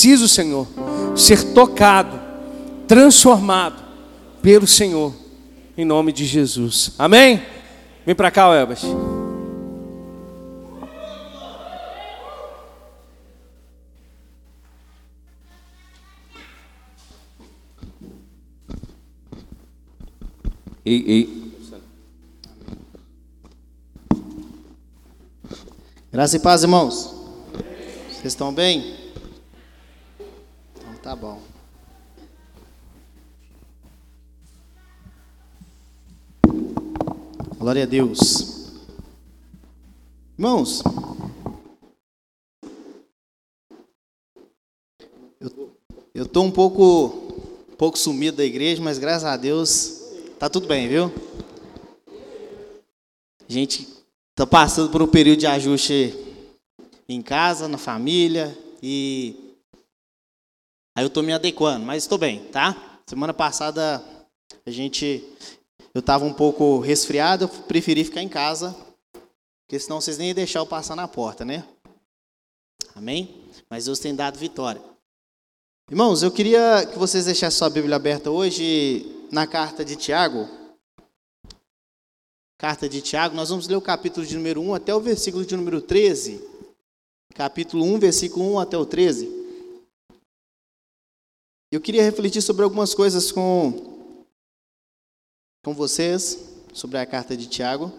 preciso, Senhor, ser tocado, transformado pelo Senhor, em nome de Jesus. Amém? Vem para cá, Elbas. Ei, ei. Graça e paz, irmãos. Vocês estão bem? Tá bom. Glória a Deus. Irmãos, eu estou um pouco, um pouco sumido da igreja, mas graças a Deus tá tudo bem, viu? A gente está passando por um período de ajuste em casa, na família e aí eu estou me adequando, mas estou bem, tá? Semana passada a gente eu estava um pouco resfriado, eu preferi ficar em casa, porque senão vocês nem iam deixar eu passar na porta, né? Amém? Mas Deus tem dado vitória. Irmãos, eu queria que vocês deixassem sua Bíblia aberta hoje na carta de Tiago. Carta de Tiago, nós vamos ler o capítulo de número 1 até o versículo de número 13. Capítulo 1, versículo 1 até o 13. Eu queria refletir sobre algumas coisas com com vocês sobre a carta de Tiago.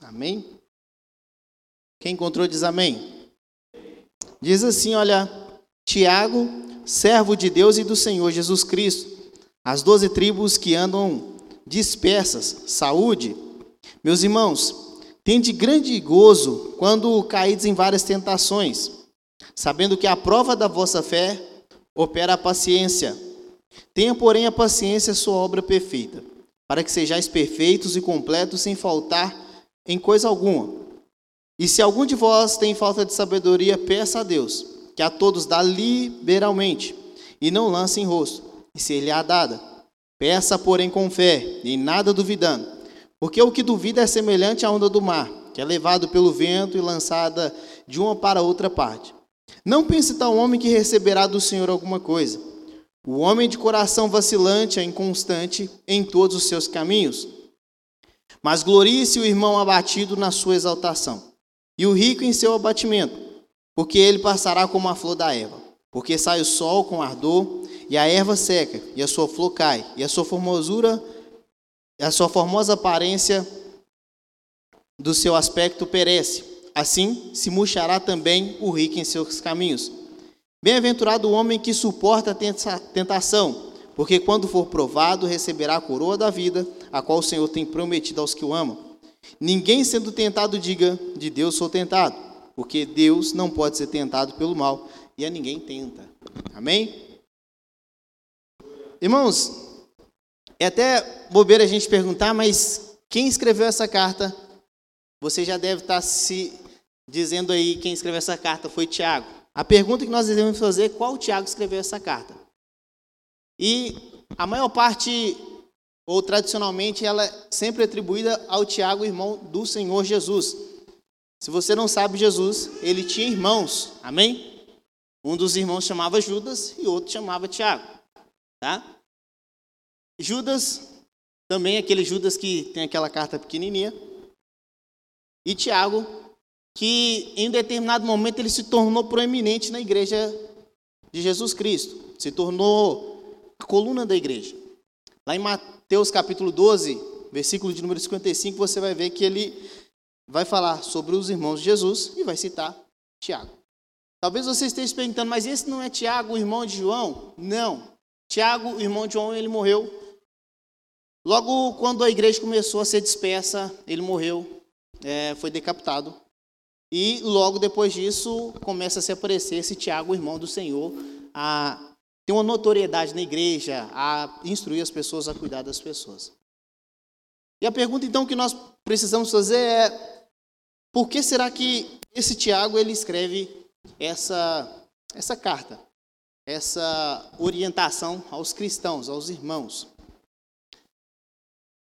Amém? Quem encontrou diz amém. Diz assim, olha, Tiago, servo de Deus e do Senhor Jesus Cristo, as doze tribos que andam dispersas, saúde. Meus irmãos, Tende grande gozo quando caídes em várias tentações, sabendo que a prova da vossa fé opera a paciência. Tenha, porém, a paciência sua obra perfeita, para que sejais perfeitos e completos sem faltar em coisa alguma. E se algum de vós tem falta de sabedoria, peça a Deus, que a todos dá liberalmente, e não lance em rosto, e se lhe há dada. Peça, porém, com fé, em nada duvidando porque o que duvida é semelhante à onda do mar, que é levado pelo vento e lançada de uma para outra parte. Não pense tal homem que receberá do Senhor alguma coisa. O homem de coração vacilante é inconstante em todos os seus caminhos. Mas glorie-se o irmão abatido na sua exaltação, e o rico em seu abatimento, porque ele passará como a flor da erva. Porque sai o sol com ardor, e a erva seca, e a sua flor cai, e a sua formosura a sua formosa aparência do seu aspecto perece. Assim se murchará também o rico em seus caminhos. Bem-aventurado o homem que suporta a tentação, porque quando for provado, receberá a coroa da vida, a qual o Senhor tem prometido aos que o amam. Ninguém sendo tentado diga, de Deus sou tentado, porque Deus não pode ser tentado pelo mal, e a ninguém tenta. Amém? Irmãos, é até bobeira a gente perguntar, mas quem escreveu essa carta? Você já deve estar se dizendo aí quem escreveu essa carta foi Tiago. A pergunta que nós devemos fazer é qual Tiago escreveu essa carta? E a maior parte, ou tradicionalmente, ela é sempre atribuída ao Tiago, irmão do Senhor Jesus. Se você não sabe Jesus, ele tinha irmãos, amém? Um dos irmãos chamava Judas e outro chamava Tiago, tá? Judas, também aquele Judas que tem aquela carta pequenininha. E Tiago, que em determinado momento ele se tornou proeminente na igreja de Jesus Cristo. Se tornou a coluna da igreja. Lá em Mateus capítulo 12, versículo de número 55, você vai ver que ele vai falar sobre os irmãos de Jesus e vai citar Tiago. Talvez você esteja perguntando, mas esse não é Tiago, o irmão de João? Não. Tiago, irmão de João, ele morreu Logo, quando a igreja começou a ser dispersa, ele morreu, é, foi decapitado. E logo depois disso, começa a se aparecer esse Tiago, irmão do Senhor, a ter uma notoriedade na igreja, a instruir as pessoas a cuidar das pessoas. E a pergunta então que nós precisamos fazer é: por que será que esse Tiago ele escreve essa essa carta, essa orientação aos cristãos, aos irmãos?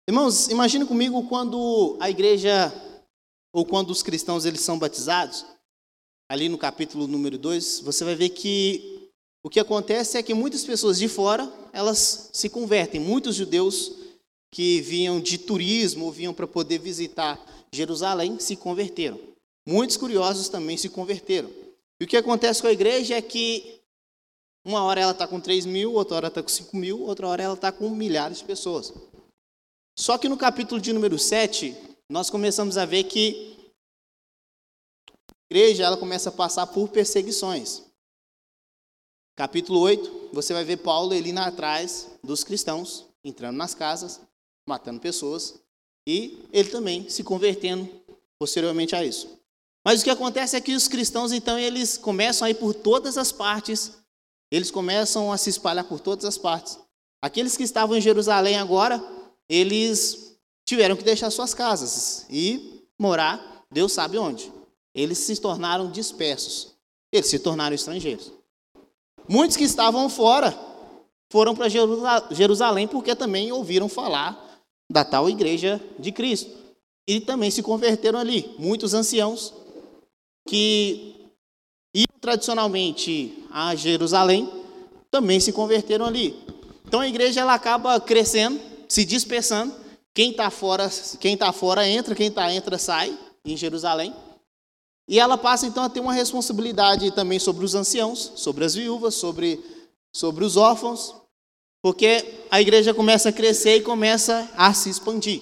Irmãos, imagine comigo quando a igreja, ou quando os cristãos eles são batizados, ali no capítulo número 2, você vai ver que o que acontece é que muitas pessoas de fora, elas se convertem. Muitos judeus que vinham de turismo, ou vinham para poder visitar Jerusalém, se converteram. Muitos curiosos também se converteram. E o que acontece com a igreja é que uma hora ela está com 3 mil, outra hora está com 5 mil, outra hora ela está com milhares de pessoas. Só que no capítulo de número 7, nós começamos a ver que a igreja ela começa a passar por perseguições. Capítulo 8, você vai ver Paulo ali na atrás dos cristãos, entrando nas casas, matando pessoas, e ele também se convertendo posteriormente a isso. Mas o que acontece é que os cristãos, então, eles começam a ir por todas as partes, eles começam a se espalhar por todas as partes. Aqueles que estavam em Jerusalém agora, eles tiveram que deixar suas casas e morar, Deus sabe onde. Eles se tornaram dispersos, eles se tornaram estrangeiros. Muitos que estavam fora foram para Jerusalém porque também ouviram falar da tal igreja de Cristo. E também se converteram ali. Muitos anciãos que iam tradicionalmente a Jerusalém também se converteram ali. Então a igreja ela acaba crescendo, se dispersando. Quem está fora, quem tá fora entra, quem está entra sai em Jerusalém. E ela passa então a ter uma responsabilidade também sobre os anciãos, sobre as viúvas, sobre, sobre os órfãos, porque a igreja começa a crescer e começa a se expandir.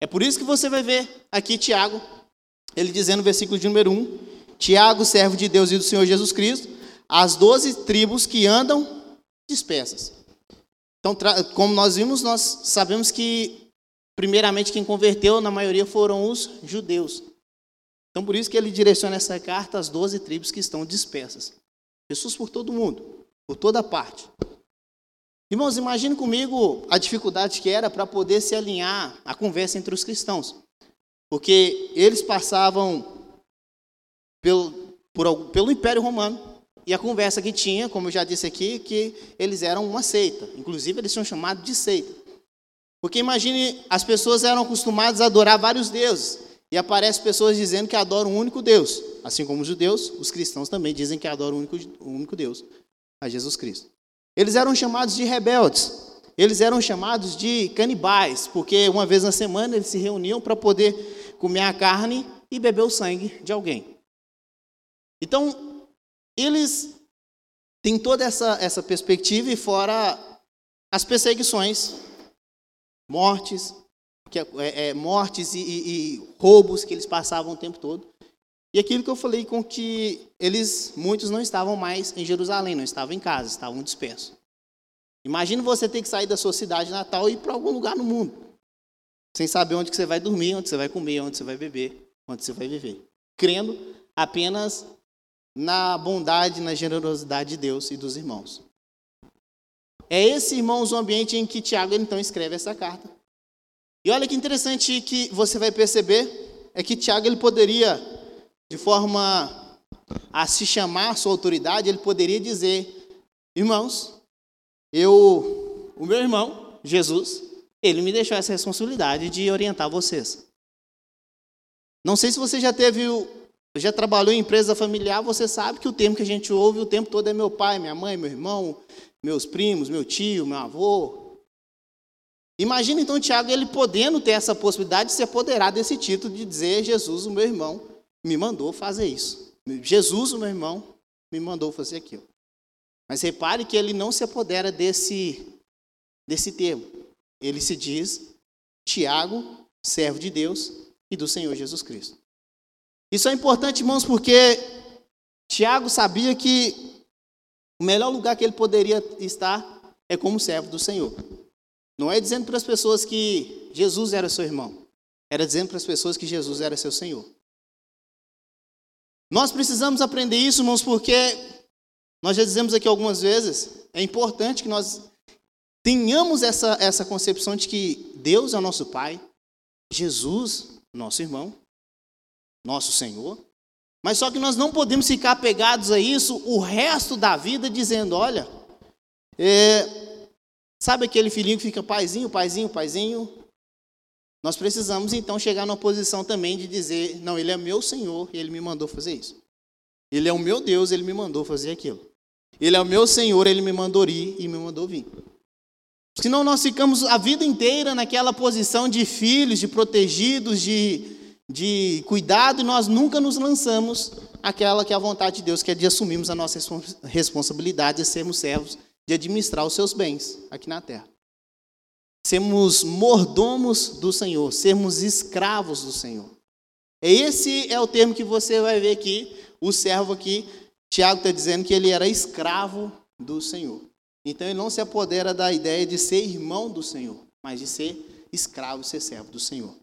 É por isso que você vai ver aqui Tiago, ele dizendo no versículo de número 1, Tiago, servo de Deus e do Senhor Jesus Cristo, as doze tribos que andam dispersas. Então, como nós vimos, nós sabemos que, primeiramente, quem converteu, na maioria, foram os judeus. Então, por isso que ele direciona essa carta às doze tribos que estão dispersas. Pessoas por todo mundo, por toda parte. Irmãos, imagine comigo a dificuldade que era para poder se alinhar a conversa entre os cristãos. Porque eles passavam pelo, por, pelo Império Romano e a conversa que tinha, como eu já disse aqui, que eles eram uma seita. Inclusive, eles são chamados de seita. Porque imagine, as pessoas eram acostumadas a adorar vários deuses. E aparecem pessoas dizendo que adoram um único Deus. Assim como os judeus, os cristãos também dizem que adoram um único, um único Deus, a Jesus Cristo. Eles eram chamados de rebeldes. Eles eram chamados de canibais, porque uma vez na semana eles se reuniam para poder comer a carne e beber o sangue de alguém. Então, eles têm toda essa, essa perspectiva e fora as perseguições, mortes, que, é, é, é mortes e, e, e roubos que eles passavam o tempo todo. E aquilo que eu falei com que eles, muitos não estavam mais em Jerusalém, não estavam em casa, estavam dispersos. Imagina você ter que sair da sua cidade natal e ir para algum lugar no mundo, sem saber onde que você vai dormir, onde você vai comer, onde você vai beber, onde você vai viver, crendo apenas na bondade, na generosidade de Deus e dos irmãos. É esse, irmãos, o ambiente em que Tiago então escreve essa carta. E olha que interessante que você vai perceber é que Tiago ele poderia de forma a se chamar sua autoridade, ele poderia dizer: irmãos, eu, o meu irmão, Jesus, ele me deixou essa responsabilidade de orientar vocês. Não sei se você já teve, já trabalhou em empresa familiar, você sabe que o termo que a gente ouve o tempo todo é meu pai, minha mãe, meu irmão, meus primos, meu tio, meu avô. Imagina então Tiago ele podendo ter essa possibilidade de se apoderar desse título de dizer Jesus, o meu irmão, me mandou fazer isso. Jesus, o meu irmão, me mandou fazer aquilo. Mas repare que ele não se apodera desse, desse termo. Ele se diz Tiago, servo de Deus e do Senhor Jesus Cristo. Isso é importante, irmãos, porque Tiago sabia que o melhor lugar que ele poderia estar é como servo do Senhor. Não é dizendo para as pessoas que Jesus era seu irmão, era dizendo para as pessoas que Jesus era seu Senhor. Nós precisamos aprender isso, irmãos, porque nós já dizemos aqui algumas vezes, é importante que nós tenhamos essa, essa concepção de que Deus é o nosso Pai, Jesus, nosso irmão, nosso Senhor. Mas só que nós não podemos ficar apegados a isso o resto da vida, dizendo: olha, é, sabe aquele filhinho que fica paizinho, paizinho, paizinho? nós precisamos então chegar numa posição também de dizer: não, Ele é meu Senhor e Ele me mandou fazer isso. Ele é o meu Deus, Ele me mandou fazer aquilo. Ele é o meu Senhor, Ele me mandou ir e me mandou vir. Senão nós ficamos a vida inteira naquela posição de filhos, de protegidos, de, de cuidado, nós nunca nos lançamos aquela que é a vontade de Deus, que é de assumirmos a nossa responsabilidade de sermos servos, de administrar os seus bens aqui na terra. Sermos mordomos do Senhor, sermos escravos do Senhor. Esse é o termo que você vai ver aqui, o servo aqui, Tiago está dizendo que ele era escravo do Senhor. Então ele não se apodera da ideia de ser irmão do Senhor, mas de ser escravo, ser servo do Senhor.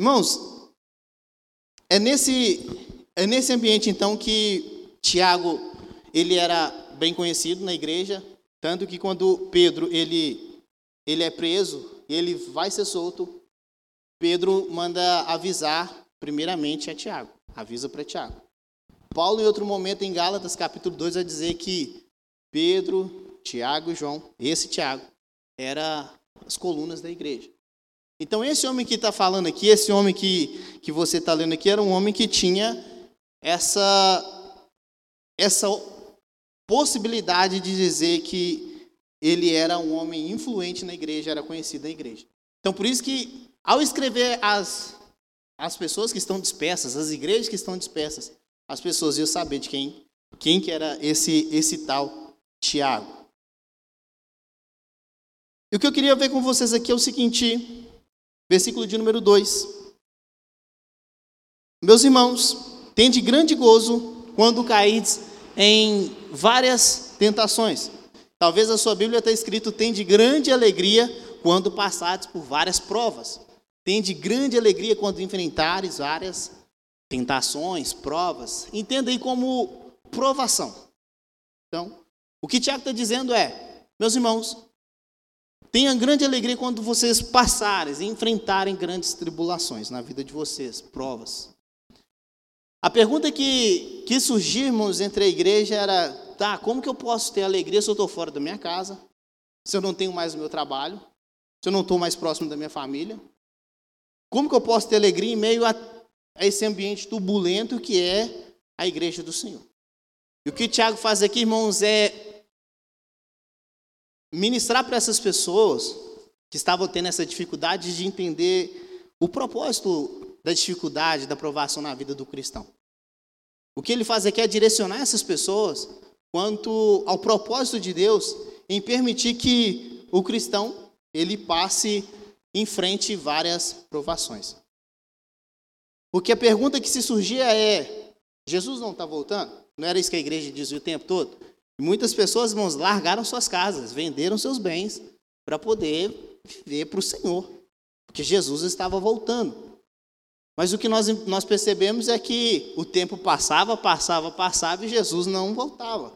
Irmãos, é nesse, é nesse ambiente então que Tiago ele era bem conhecido na igreja, tanto que quando Pedro ele, ele é preso, ele vai ser solto, Pedro manda avisar primeiramente a Tiago, avisa para Tiago. Paulo, em outro momento, em Gálatas, capítulo 2, vai dizer que Pedro, Tiago e João, esse Tiago, era as colunas da igreja. Então, esse homem que está falando aqui, esse homem que, que você está lendo aqui, era um homem que tinha essa, essa possibilidade de dizer que ele era um homem influente na igreja, era conhecido na igreja. Então, por isso que, ao escrever as, as pessoas que estão dispersas, as igrejas que estão dispersas, as pessoas iam saber de quem, quem que era esse, esse tal Tiago. E o que eu queria ver com vocês aqui é o seguinte, versículo de número 2. Meus irmãos, tende grande gozo quando caídes em várias tentações. Talvez a sua Bíblia está escrito, tende grande alegria quando passares por várias provas. Tende grande alegria quando enfrentares várias tentações, provas, entenda aí como provação. Então, o que Tiago está dizendo é, meus irmãos, tenham grande alegria quando vocês passarem e enfrentarem grandes tribulações na vida de vocês, provas. A pergunta que, que surgimos entre a igreja era, tá, como que eu posso ter alegria se eu estou fora da minha casa, se eu não tenho mais o meu trabalho, se eu não estou mais próximo da minha família? Como que eu posso ter alegria em meio a a esse ambiente turbulento que é a igreja do Senhor. E o que Tiago faz aqui, irmãos, é ministrar para essas pessoas que estavam tendo essa dificuldade de entender o propósito da dificuldade, da provação na vida do cristão. O que ele faz aqui é direcionar essas pessoas quanto ao propósito de Deus em permitir que o cristão ele passe em frente várias provações. Porque a pergunta que se surgia é: Jesus não está voltando? Não era isso que a igreja dizia o tempo todo? E muitas pessoas, irmãos, largaram suas casas, venderam seus bens para poder viver para o Senhor, porque Jesus estava voltando. Mas o que nós, nós percebemos é que o tempo passava, passava, passava e Jesus não voltava.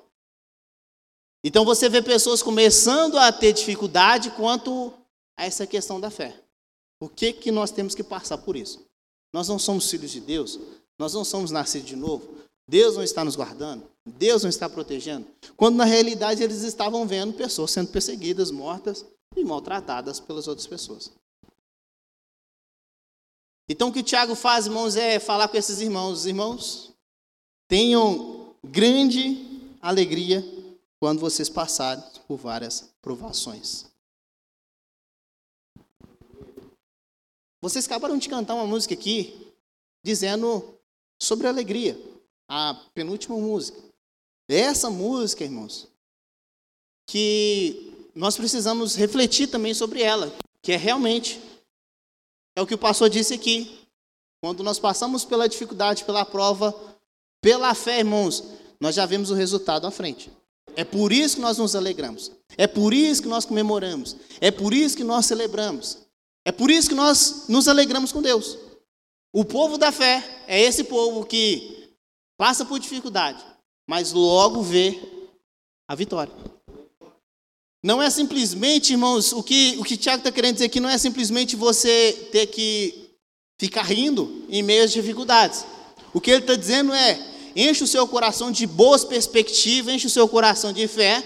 Então você vê pessoas começando a ter dificuldade quanto a essa questão da fé. Por que, que nós temos que passar por isso? Nós não somos filhos de Deus, nós não somos nascidos de novo. Deus não está nos guardando, Deus não está protegendo. Quando na realidade eles estavam vendo pessoas sendo perseguidas, mortas e maltratadas pelas outras pessoas. Então o que o Tiago faz, irmãos, é falar com esses irmãos: irmãos, tenham grande alegria quando vocês passarem por várias provações. Vocês acabaram de cantar uma música aqui dizendo sobre alegria, a penúltima música. Essa música, irmãos, que nós precisamos refletir também sobre ela, que é realmente é o que o pastor disse aqui. Quando nós passamos pela dificuldade, pela prova, pela fé, irmãos, nós já vemos o resultado à frente. É por isso que nós nos alegramos. É por isso que nós comemoramos. É por isso que nós celebramos. É por isso que nós nos alegramos com Deus. O povo da fé é esse povo que passa por dificuldade, mas logo vê a vitória. Não é simplesmente, irmãos, o que o que Tiago está querendo dizer aqui não é simplesmente você ter que ficar rindo em meio às dificuldades. O que ele está dizendo é: enche o seu coração de boas perspectivas, enche o seu coração de fé,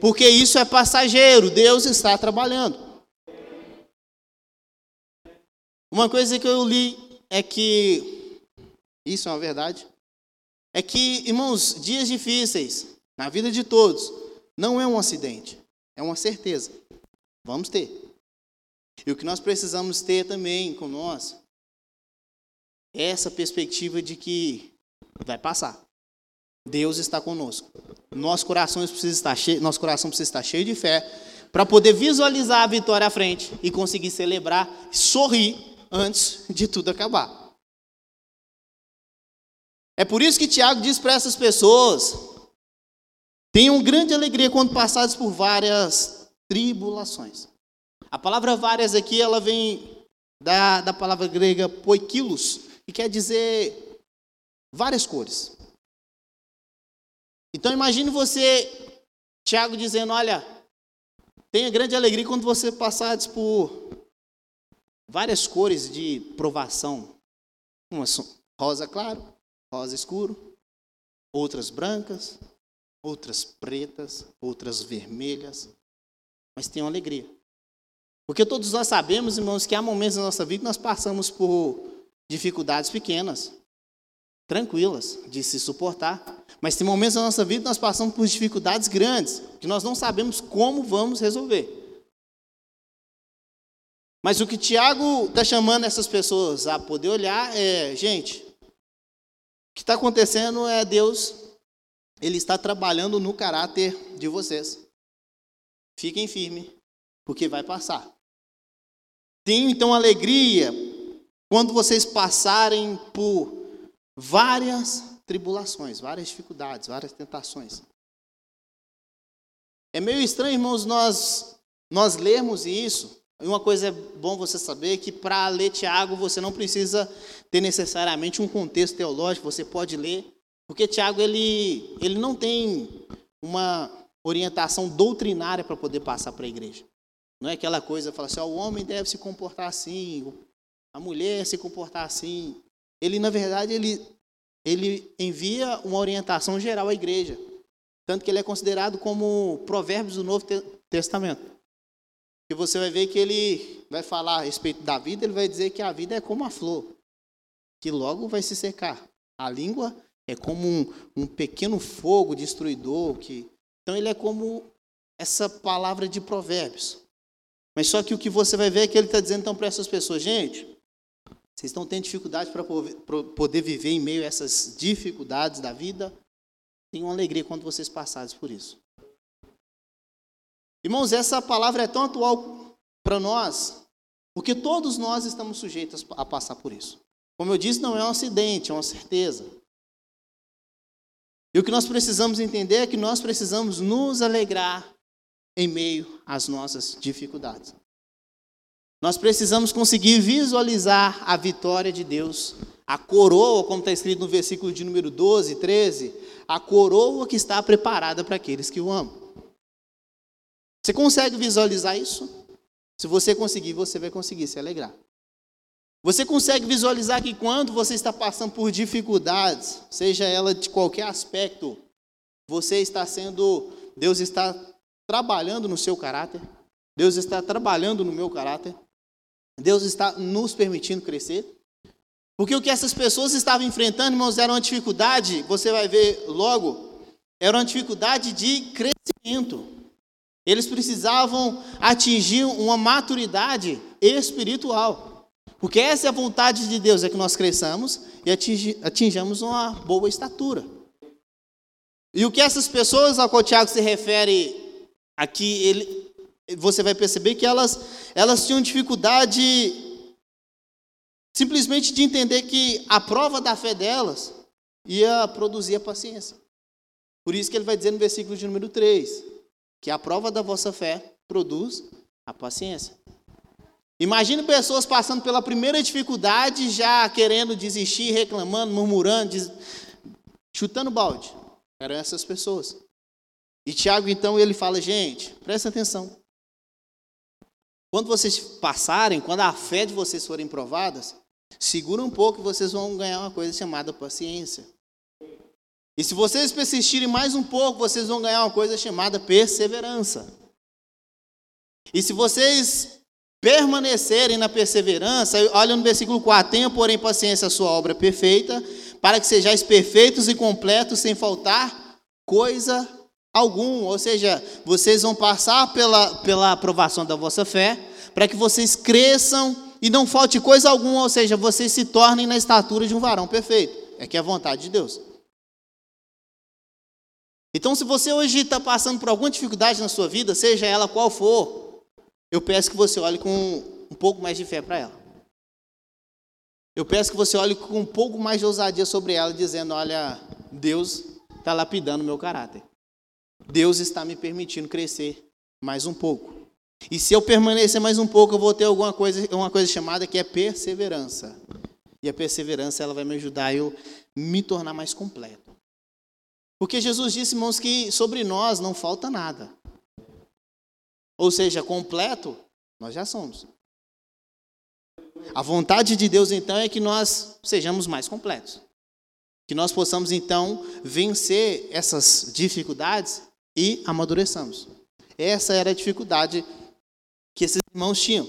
porque isso é passageiro, Deus está trabalhando. Uma coisa que eu li é que, isso é uma verdade, é que, irmãos, dias difíceis na vida de todos não é um acidente, é uma certeza. Vamos ter. E o que nós precisamos ter também com nós é essa perspectiva de que vai passar. Deus está conosco. Nosso coração precisa estar cheio, nosso coração precisa estar cheio de fé para poder visualizar a vitória à frente e conseguir celebrar, sorrir antes de tudo acabar. É por isso que Tiago diz para essas pessoas: tenham grande alegria quando passados por várias tribulações. A palavra várias aqui, ela vem da, da palavra grega poikilos, que quer dizer várias cores. Então imagine você, Tiago, dizendo: olha, tenha grande alegria quando você passares por várias cores de provação. Umas rosa claro, rosa escuro, outras brancas, outras pretas, outras vermelhas. Mas tenham alegria. Porque todos nós sabemos, irmãos, que há momentos na nossa vida que nós passamos por dificuldades pequenas, tranquilas, de se suportar. Mas tem momentos na nossa vida que nós passamos por dificuldades grandes, que nós não sabemos como vamos resolver. Mas o que Tiago está chamando essas pessoas a poder olhar é, gente, que está acontecendo é Deus, Ele está trabalhando no caráter de vocês. Fiquem firmes, porque vai passar. Tenham então alegria quando vocês passarem por várias tribulações, várias dificuldades, várias tentações. É meio estranho, irmãos, nós, nós lermos isso. E uma coisa é bom você saber que para ler Tiago você não precisa ter necessariamente um contexto teológico, você pode ler, porque Tiago ele, ele não tem uma orientação doutrinária para poder passar para a igreja. Não é aquela coisa, fala assim, o homem deve se comportar assim, a mulher se comportar assim. Ele, na verdade, ele ele envia uma orientação geral à igreja. Tanto que ele é considerado como provérbios do Novo Testamento. E você vai ver que ele vai falar a respeito da vida, ele vai dizer que a vida é como a flor, que logo vai se secar. A língua é como um, um pequeno fogo destruidor. Que... Então ele é como essa palavra de provérbios. Mas só que o que você vai ver é que ele está dizendo então para essas pessoas, gente, vocês estão tendo dificuldade para poder viver em meio a essas dificuldades da vida? Tenham alegria quando vocês passarem por isso. Irmãos, essa palavra é tão atual para nós, porque todos nós estamos sujeitos a passar por isso. Como eu disse, não é um acidente, é uma certeza. E o que nós precisamos entender é que nós precisamos nos alegrar em meio às nossas dificuldades. Nós precisamos conseguir visualizar a vitória de Deus, a coroa, como está escrito no versículo de número 12, 13, a coroa que está preparada para aqueles que o amam. Você consegue visualizar isso? Se você conseguir, você vai conseguir se alegrar. Você consegue visualizar que quando você está passando por dificuldades, seja ela de qualquer aspecto, você está sendo, Deus está trabalhando no seu caráter, Deus está trabalhando no meu caráter, Deus está nos permitindo crescer. Porque o que essas pessoas estavam enfrentando, irmãos, era uma dificuldade, você vai ver logo, era uma dificuldade de crescimento. Eles precisavam atingir uma maturidade espiritual. Porque essa é a vontade de Deus, é que nós cresçamos e atinjamos uma boa estatura. E o que essas pessoas ao qual Tiago se refere aqui, ele, você vai perceber que elas, elas tinham dificuldade simplesmente de entender que a prova da fé delas ia produzir a paciência. Por isso que ele vai dizer no versículo de número 3, que a prova da vossa fé produz a paciência. Imagine pessoas passando pela primeira dificuldade, já querendo desistir, reclamando, murmurando, des... chutando balde. Eram essas pessoas. E Tiago, então, ele fala: gente, presta atenção. Quando vocês passarem, quando a fé de vocês forem provadas, segura um pouco e vocês vão ganhar uma coisa chamada paciência. E se vocês persistirem mais um pouco, vocês vão ganhar uma coisa chamada perseverança. E se vocês permanecerem na perseverança, olha no versículo 4: tenha, porém, paciência a sua obra perfeita, para que sejais perfeitos e completos, sem faltar coisa alguma. Ou seja, vocês vão passar pela, pela aprovação da vossa fé, para que vocês cresçam e não falte coisa alguma, ou seja, vocês se tornem na estatura de um varão perfeito. É que é a vontade de Deus. Então, se você hoje está passando por alguma dificuldade na sua vida, seja ela qual for, eu peço que você olhe com um pouco mais de fé para ela. Eu peço que você olhe com um pouco mais de ousadia sobre ela, dizendo: Olha, Deus está lapidando meu caráter. Deus está me permitindo crescer mais um pouco. E se eu permanecer mais um pouco, eu vou ter alguma coisa, uma coisa chamada que é perseverança. E a perseverança ela vai me ajudar a eu me tornar mais completo. Porque Jesus disse, irmãos, que sobre nós não falta nada. Ou seja, completo, nós já somos. A vontade de Deus, então, é que nós sejamos mais completos. Que nós possamos, então, vencer essas dificuldades e amadureçamos. Essa era a dificuldade que esses irmãos tinham.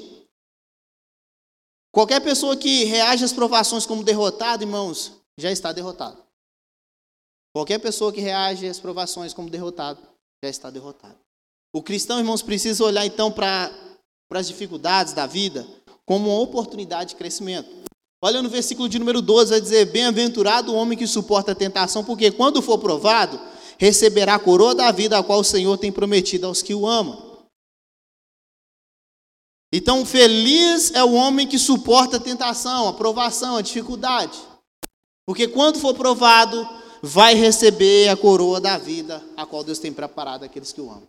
Qualquer pessoa que reage às provações como derrotado, irmãos, já está derrotado. Qualquer pessoa que reage às provações como derrotado, já está derrotado. O cristão, irmãos, precisa olhar então para as dificuldades da vida como uma oportunidade de crescimento. Olha no versículo de número 12, vai dizer: Bem-aventurado o homem que suporta a tentação, porque quando for provado, receberá a coroa da vida, a qual o Senhor tem prometido aos que o amam. Então, feliz é o homem que suporta a tentação, a provação, a dificuldade. Porque quando for provado, vai receber a coroa da vida, a qual Deus tem preparado àqueles que o amam.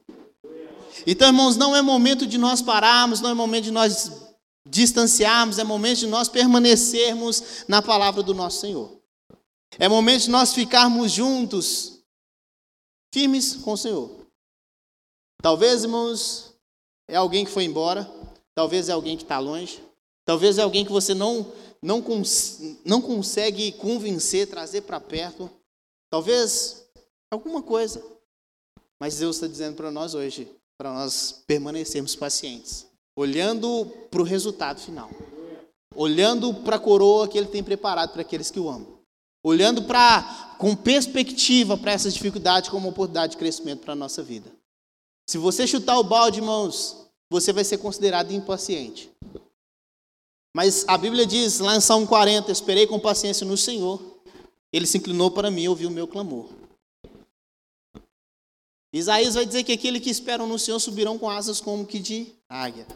Então, irmãos, não é momento de nós pararmos, não é momento de nós distanciarmos, é momento de nós permanecermos na palavra do nosso Senhor. É momento de nós ficarmos juntos, firmes com o Senhor. Talvez, irmãos, é alguém que foi embora, talvez é alguém que está longe, talvez é alguém que você não, não, cons não consegue convencer, trazer para perto, talvez alguma coisa. Mas Deus está dizendo para nós hoje, para nós permanecermos pacientes, olhando para o resultado final, olhando para a coroa que Ele tem preparado para aqueles que o amam, olhando para com perspectiva para essas dificuldades como uma oportunidade de crescimento para a nossa vida. Se você chutar o balde, irmãos, você vai ser considerado impaciente. Mas a Bíblia diz lá em Salmo 40: Esperei com paciência no Senhor, ele se inclinou para mim e ouviu o meu clamor. Isaías vai dizer que aquele que esperam no Senhor subirão com asas como que de águia.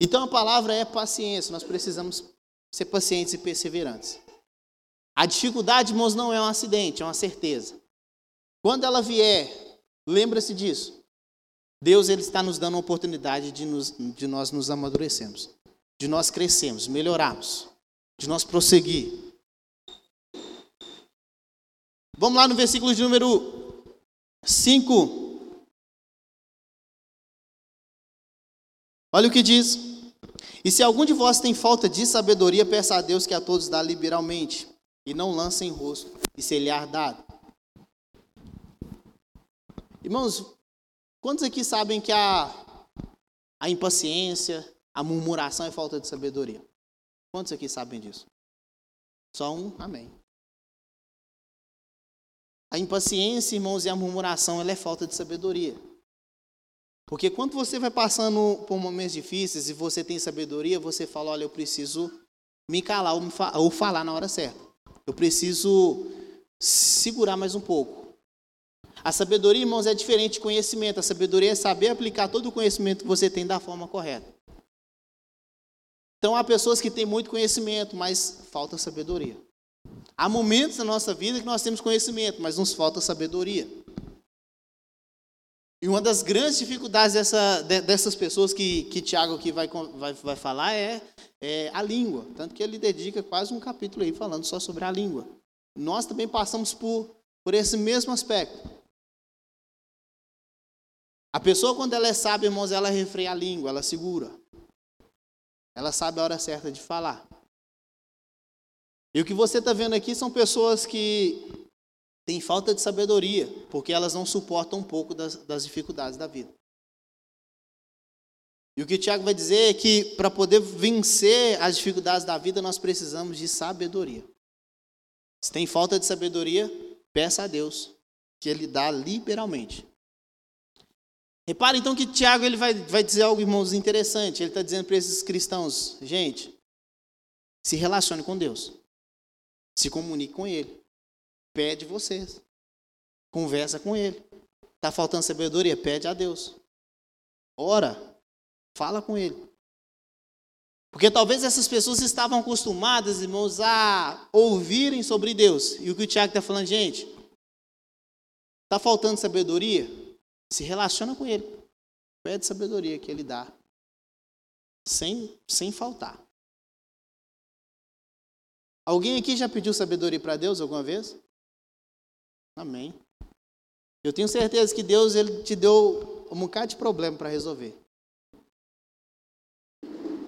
Então a palavra é paciência, nós precisamos ser pacientes e perseverantes. A dificuldade, irmãos, não é um acidente, é uma certeza. Quando ela vier, lembra-se disso. Deus ele está nos dando a oportunidade de, nos, de nós nos amadurecermos, de nós crescermos, melhorarmos, de nós prosseguir. Vamos lá no versículo de número 5. Olha o que diz. E se algum de vós tem falta de sabedoria, peça a Deus que a todos dá liberalmente, e não lance em rosto, e se lhe há dado. Irmãos, Quantos aqui sabem que a, a impaciência, a murmuração é falta de sabedoria? Quantos aqui sabem disso? Só um? Amém. A impaciência, irmãos, e a murmuração, ela é falta de sabedoria. Porque quando você vai passando por momentos difíceis e você tem sabedoria, você fala, olha, eu preciso me calar ou falar na hora certa. Eu preciso segurar mais um pouco. A sabedoria, irmãos, é diferente de conhecimento. A sabedoria é saber aplicar todo o conhecimento que você tem da forma correta. Então, há pessoas que têm muito conhecimento, mas falta sabedoria. Há momentos na nossa vida que nós temos conhecimento, mas nos falta sabedoria. E uma das grandes dificuldades dessa, dessas pessoas que, que Tiago aqui vai, vai, vai falar é, é a língua. Tanto que ele dedica quase um capítulo aí falando só sobre a língua. Nós também passamos por, por esse mesmo aspecto. A pessoa, quando ela é sábia, irmãos, ela refreia a língua, ela segura. Ela sabe a hora certa de falar. E o que você está vendo aqui são pessoas que têm falta de sabedoria, porque elas não suportam um pouco das, das dificuldades da vida. E o que o Tiago vai dizer é que para poder vencer as dificuldades da vida, nós precisamos de sabedoria. Se tem falta de sabedoria, peça a Deus, que Ele dá liberalmente. Repara então que Tiago ele vai, vai dizer algo, irmãos, interessante. Ele está dizendo para esses cristãos: gente, se relacione com Deus, se comunique com Ele, pede vocês, conversa com Ele. Está faltando sabedoria? Pede a Deus. Ora, fala com Ele. Porque talvez essas pessoas estavam acostumadas, irmãos, a ouvirem sobre Deus. E o que o Tiago está falando, gente, está faltando sabedoria? Se relaciona com Ele. Pede sabedoria que Ele dá. Sem, sem faltar. Alguém aqui já pediu sabedoria para Deus alguma vez? Amém. Eu tenho certeza que Deus ele te deu um bocado de problema para resolver.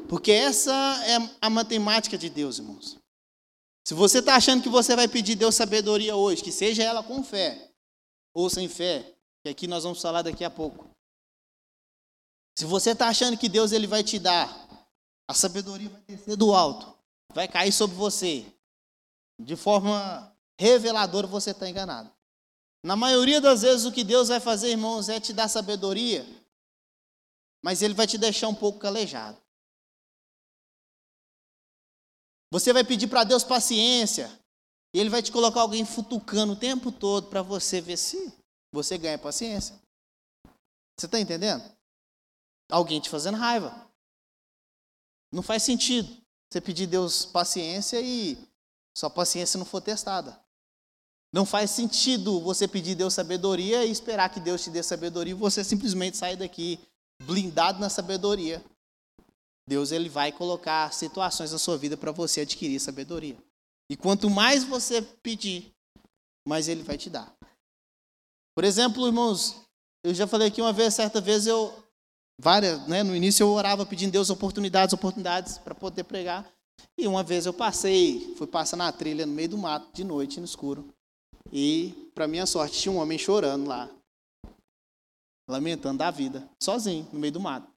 Porque essa é a matemática de Deus, irmãos. Se você está achando que você vai pedir Deus sabedoria hoje, que seja ela com fé ou sem fé, que aqui nós vamos falar daqui a pouco. Se você está achando que Deus ele vai te dar, a sabedoria vai descer do alto, vai cair sobre você, de forma reveladora, você está enganado. Na maioria das vezes, o que Deus vai fazer, irmãos, é te dar sabedoria, mas Ele vai te deixar um pouco calejado. Você vai pedir para Deus paciência. E Ele vai te colocar alguém futucando o tempo todo para você ver se você ganha paciência. Você está entendendo? Alguém te fazendo raiva. Não faz sentido você pedir Deus paciência e sua paciência não for testada. Não faz sentido você pedir Deus sabedoria e esperar que Deus te dê sabedoria e você simplesmente sair daqui blindado na sabedoria. Deus ele vai colocar situações na sua vida para você adquirir sabedoria. E quanto mais você pedir, mais ele vai te dar. Por exemplo, irmãos, eu já falei aqui uma vez, certa vez eu várias, né, no início eu orava pedindo Deus oportunidades, oportunidades para poder pregar. E uma vez eu passei, fui passar na trilha no meio do mato de noite no escuro. E para minha sorte tinha um homem chorando lá, lamentando da vida, sozinho no meio do mato.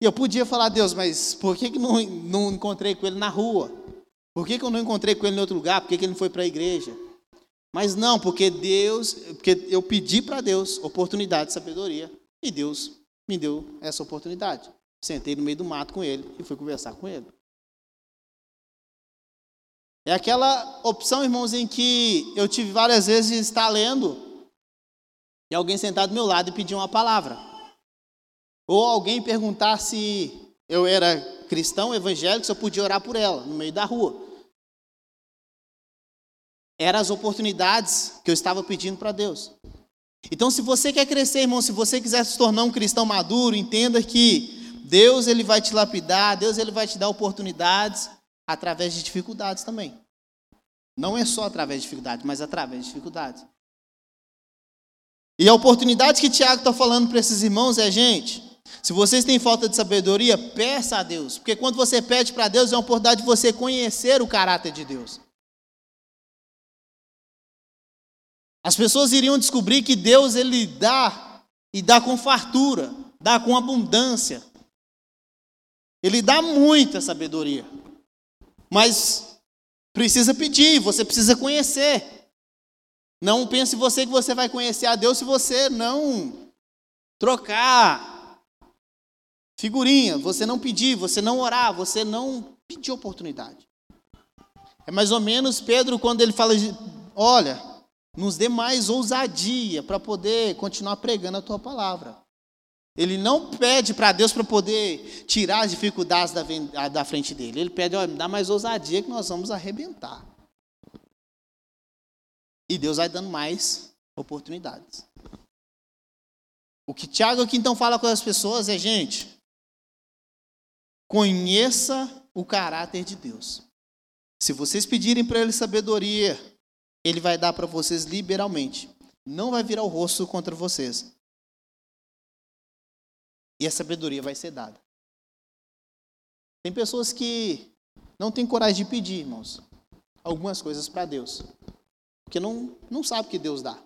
E eu podia falar, Deus, mas por que, que não, não encontrei com ele na rua? Por que, que eu não encontrei com ele em outro lugar? Por que, que ele não foi para a igreja? Mas não, porque Deus, porque eu pedi para Deus oportunidade de sabedoria. E Deus me deu essa oportunidade. Sentei no meio do mato com ele e fui conversar com ele. É aquela opção, irmãos, em que eu tive várias vezes de estar lendo e alguém sentado do meu lado e pedir uma palavra. Ou alguém perguntar se eu era cristão, evangélico, se eu podia orar por ela, no meio da rua. Eram as oportunidades que eu estava pedindo para Deus. Então, se você quer crescer, irmão, se você quiser se tornar um cristão maduro, entenda que Deus ele vai te lapidar, Deus ele vai te dar oportunidades através de dificuldades também. Não é só através de dificuldades, mas através de dificuldades. E a oportunidade que Tiago está falando para esses irmãos é, gente, se vocês têm falta de sabedoria, peça a Deus. Porque quando você pede para Deus, é uma oportunidade de você conhecer o caráter de Deus. As pessoas iriam descobrir que Deus ele dá e dá com fartura, dá com abundância. Ele dá muita sabedoria. Mas precisa pedir, você precisa conhecer. Não pense você que você vai conhecer a Deus se você não trocar Figurinha, você não pedir, você não orar, você não pedir oportunidade. É mais ou menos Pedro quando ele fala: olha, nos dê mais ousadia para poder continuar pregando a tua palavra. Ele não pede para Deus para poder tirar as dificuldades da, da frente dele. Ele pede, olha, me dá mais ousadia que nós vamos arrebentar. E Deus vai dando mais oportunidades. O que Tiago aqui então fala com as pessoas é, gente, Conheça o caráter de Deus. Se vocês pedirem para Ele sabedoria, Ele vai dar para vocês liberalmente. Não vai virar o rosto contra vocês. E a sabedoria vai ser dada. Tem pessoas que não têm coragem de pedir, irmãos, algumas coisas para Deus. Porque não, não sabe que Deus dá.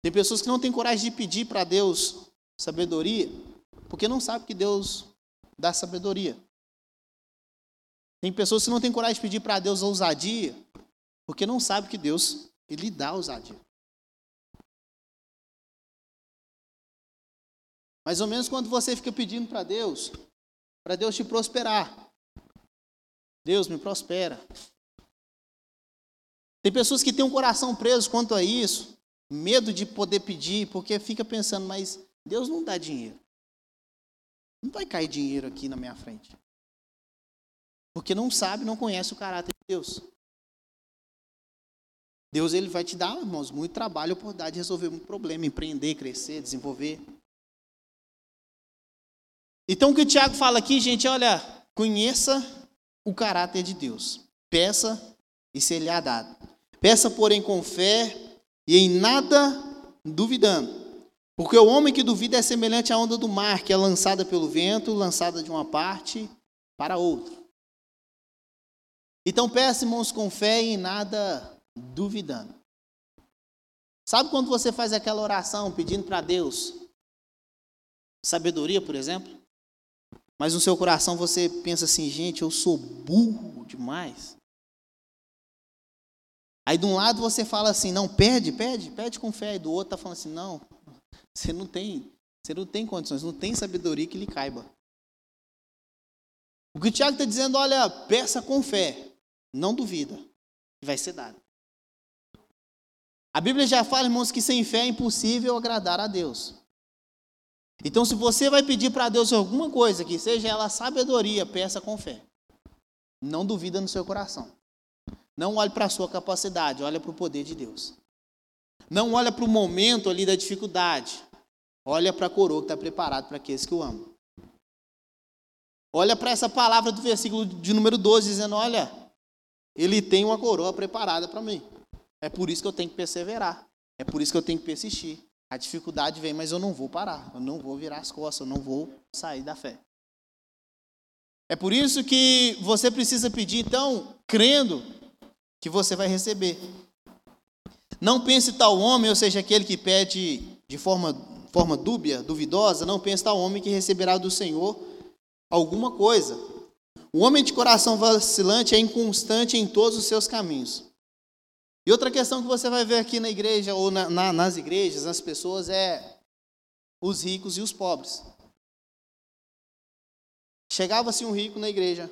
Tem pessoas que não têm coragem de pedir para Deus sabedoria, Porque não sabe que Deus dá sabedoria. Tem pessoas que não têm coragem de pedir para Deus ousadia, porque não sabe que Deus ele dá ousadia. Mais ou menos quando você fica pedindo para Deus, para Deus te prosperar. Deus me prospera. Tem pessoas que têm um coração preso quanto a isso, medo de poder pedir, porque fica pensando, mas Deus não dá dinheiro. Não vai cair dinheiro aqui na minha frente. Porque não sabe, não conhece o caráter de Deus. Deus ele vai te dar, irmãos, muito trabalho, oportunidade de resolver muito problema, empreender, crescer, desenvolver. Então o que o Tiago fala aqui, gente, olha, conheça o caráter de Deus. Peça e se lhe há dado. Peça, porém, com fé e em nada duvidando. Porque o homem que duvida é semelhante à onda do mar, que é lançada pelo vento, lançada de uma parte para outra. Então peça, irmãos, com fé e em nada duvidando. Sabe quando você faz aquela oração pedindo para Deus sabedoria, por exemplo? Mas no seu coração você pensa assim, gente, eu sou burro demais. Aí de um lado você fala assim, não, pede, pede, pede com fé. E do outro está falando assim, não, você não tem, você não tem condições, não tem sabedoria que lhe caiba. O que o Tiago está dizendo, olha, peça com fé, não duvida, vai ser dado. A Bíblia já fala, irmãos, que sem fé é impossível agradar a Deus. Então, se você vai pedir para Deus alguma coisa, que seja ela sabedoria, peça com fé. Não duvida no seu coração. Não olhe para a sua capacidade, olha para o poder de Deus. Não olha para o momento ali da dificuldade. Olha para a coroa que está preparado para aqueles que o amam. Olha para essa palavra do versículo de número 12, dizendo: Olha, ele tem uma coroa preparada para mim. É por isso que eu tenho que perseverar. É por isso que eu tenho que persistir. A dificuldade vem, mas eu não vou parar, eu não vou virar as costas, eu não vou sair da fé. É por isso que você precisa pedir, então, crendo que você vai receber. Não pense tal homem, ou seja, aquele que pede de forma, forma dúbia, duvidosa, não pense tal homem que receberá do Senhor alguma coisa. O homem de coração vacilante é inconstante em todos os seus caminhos. E outra questão que você vai ver aqui na igreja, ou na, na, nas igrejas, nas pessoas, é os ricos e os pobres. Chegava-se um rico na igreja,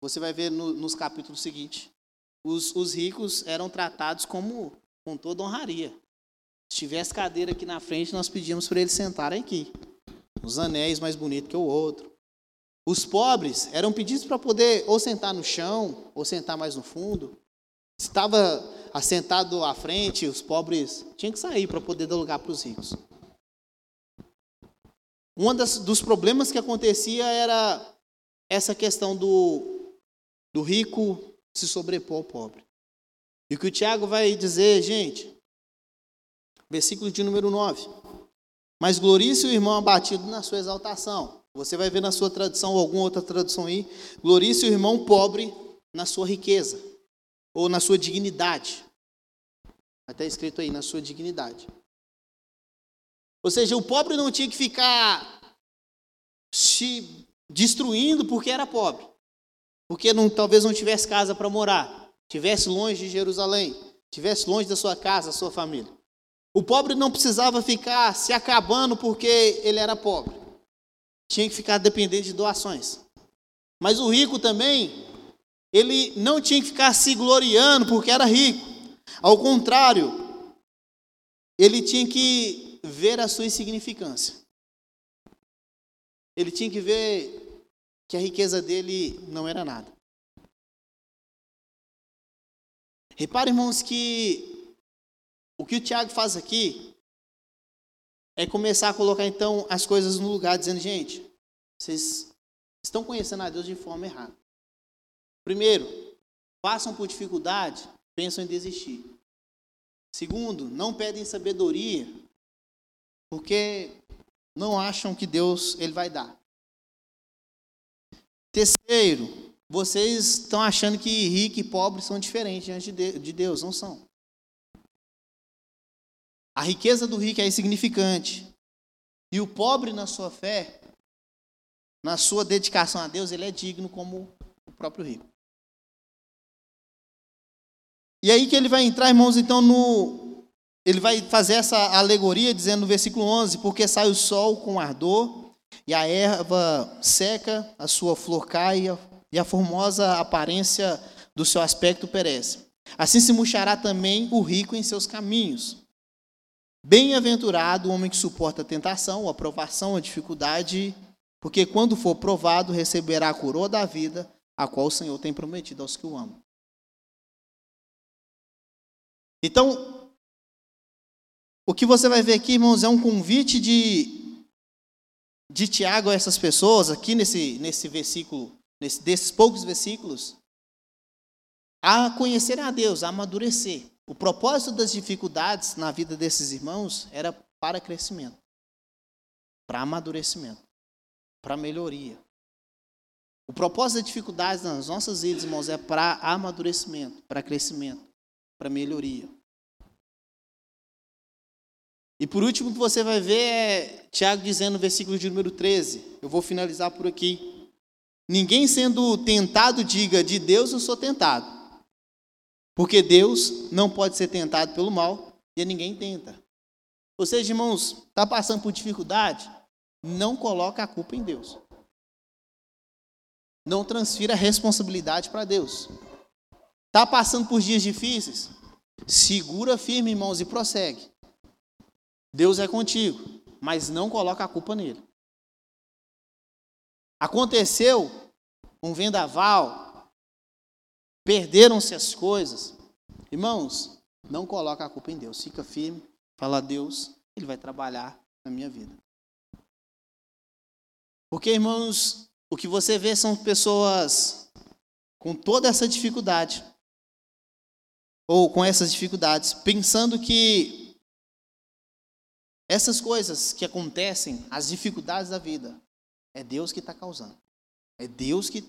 você vai ver no, nos capítulos seguintes. Os, os ricos eram tratados como com toda honraria. Se tivesse cadeira aqui na frente, nós pedíamos para eles sentarem aqui. Os anéis mais bonitos que o outro. Os pobres eram pedidos para poder ou sentar no chão, ou sentar mais no fundo. Estava assentado à frente, os pobres tinham que sair para poder dar lugar para os ricos. Um dos problemas que acontecia era essa questão do, do rico se sobrepor ao pobre. E o que o Tiago vai dizer, gente, versículo de número 9. Mas glorie-se o irmão abatido na sua exaltação. Você vai ver na sua tradução ou alguma outra tradução aí. Glorie-se o irmão pobre na sua riqueza ou na sua dignidade. Está escrito aí, na sua dignidade. Ou seja, o pobre não tinha que ficar se destruindo porque era pobre. Porque não, talvez não tivesse casa para morar, tivesse longe de Jerusalém, tivesse longe da sua casa, da sua família. O pobre não precisava ficar se acabando porque ele era pobre. Tinha que ficar dependente de doações. Mas o rico também ele não tinha que ficar se gloriando porque era rico. Ao contrário, ele tinha que ver a sua insignificância. Ele tinha que ver que a riqueza dele não era nada. Repare, irmãos, que o que o Tiago faz aqui é começar a colocar então as coisas no lugar, dizendo, gente, vocês estão conhecendo a Deus de forma errada. Primeiro, passam por dificuldade, pensam em desistir. Segundo, não pedem sabedoria, porque não acham que Deus ele vai dar. Terceiro, vocês estão achando que rico e pobre são diferentes diante de Deus, não são. A riqueza do rico é insignificante. E o pobre na sua fé na sua dedicação a Deus, ele é digno como o próprio rico. E aí que ele vai entrar, irmãos, então no ele vai fazer essa alegoria dizendo no versículo 11, porque sai o sol com ardor e a erva seca, a sua flor cai e a formosa aparência do seu aspecto perece. Assim se murchará também o rico em seus caminhos. Bem-aventurado o homem que suporta a tentação, a provação, a dificuldade, porque quando for provado, receberá a coroa da vida, a qual o Senhor tem prometido aos que o amam. Então, o que você vai ver aqui, irmãos, é um convite de, de Tiago a essas pessoas, aqui nesse, nesse versículo, nesse, desses poucos versículos, a conhecer a Deus, a amadurecer. O propósito das dificuldades na vida desses irmãos era para crescimento, para amadurecimento, para melhoria. O propósito das dificuldades nas nossas vidas, irmãos, é para amadurecimento, para crescimento, para melhoria. E por último, que você vai ver é Tiago dizendo no versículo de número 13. Eu vou finalizar por aqui. Ninguém sendo tentado diga, de Deus eu sou tentado. Porque Deus não pode ser tentado pelo mal e ninguém tenta. Ou seja, irmãos, está passando por dificuldade? Não coloca a culpa em Deus. Não transfira a responsabilidade para Deus. Está passando por dias difíceis? Segura firme, irmãos, e prossegue. Deus é contigo, mas não coloca a culpa nele. Aconteceu um vendaval, Perderam-se as coisas. Irmãos, não coloca a culpa em Deus. Fica firme, fala a Deus, Ele vai trabalhar na minha vida. Porque, irmãos, o que você vê são pessoas com toda essa dificuldade, ou com essas dificuldades, pensando que essas coisas que acontecem, as dificuldades da vida, é Deus que está causando. É Deus que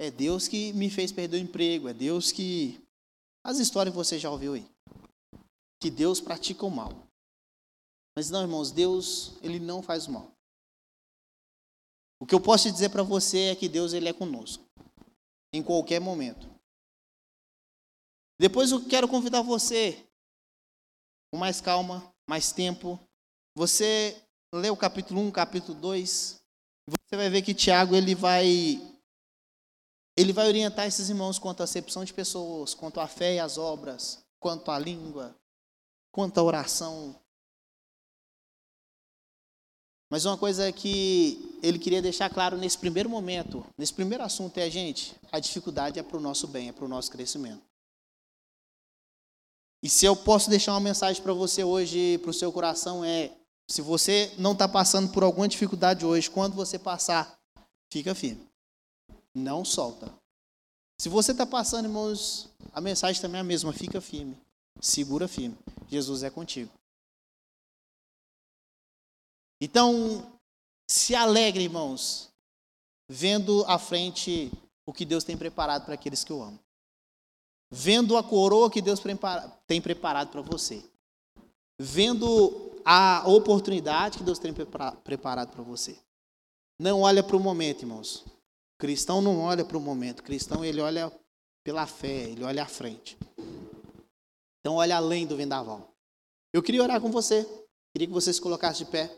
é Deus que me fez perder o emprego. É Deus que. As histórias que você já ouviu aí. Que Deus pratica o mal. Mas não, irmãos, Deus, ele não faz o mal. O que eu posso dizer para você é que Deus, ele é conosco. Em qualquer momento. Depois eu quero convidar você, com mais calma, mais tempo. Você lê o capítulo 1, capítulo 2. Você vai ver que Tiago, ele vai ele vai orientar esses irmãos quanto à acepção de pessoas, quanto à fé e às obras, quanto à língua, quanto à oração. Mas uma coisa que ele queria deixar claro nesse primeiro momento, nesse primeiro assunto é, gente, a dificuldade é para o nosso bem, é para o nosso crescimento. E se eu posso deixar uma mensagem para você hoje, para o seu coração, é: se você não está passando por alguma dificuldade hoje, quando você passar, fica firme não solta. Se você está passando, irmãos, a mensagem também é a mesma. Fica firme. Segura firme. Jesus é contigo. Então, se alegre, irmãos, vendo à frente o que Deus tem preparado para aqueles que o amam. Vendo a coroa que Deus tem preparado para você. Vendo a oportunidade que Deus tem preparado para você. Não olha para o momento, irmãos. Cristão não olha para o momento, cristão ele olha pela fé, ele olha à frente. Então olha além do vendaval. Eu queria orar com você, queria que você se colocasse de pé.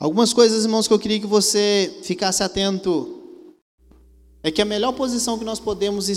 Algumas coisas, irmãos, que eu queria que você ficasse atento. É que a melhor posição que nós podemos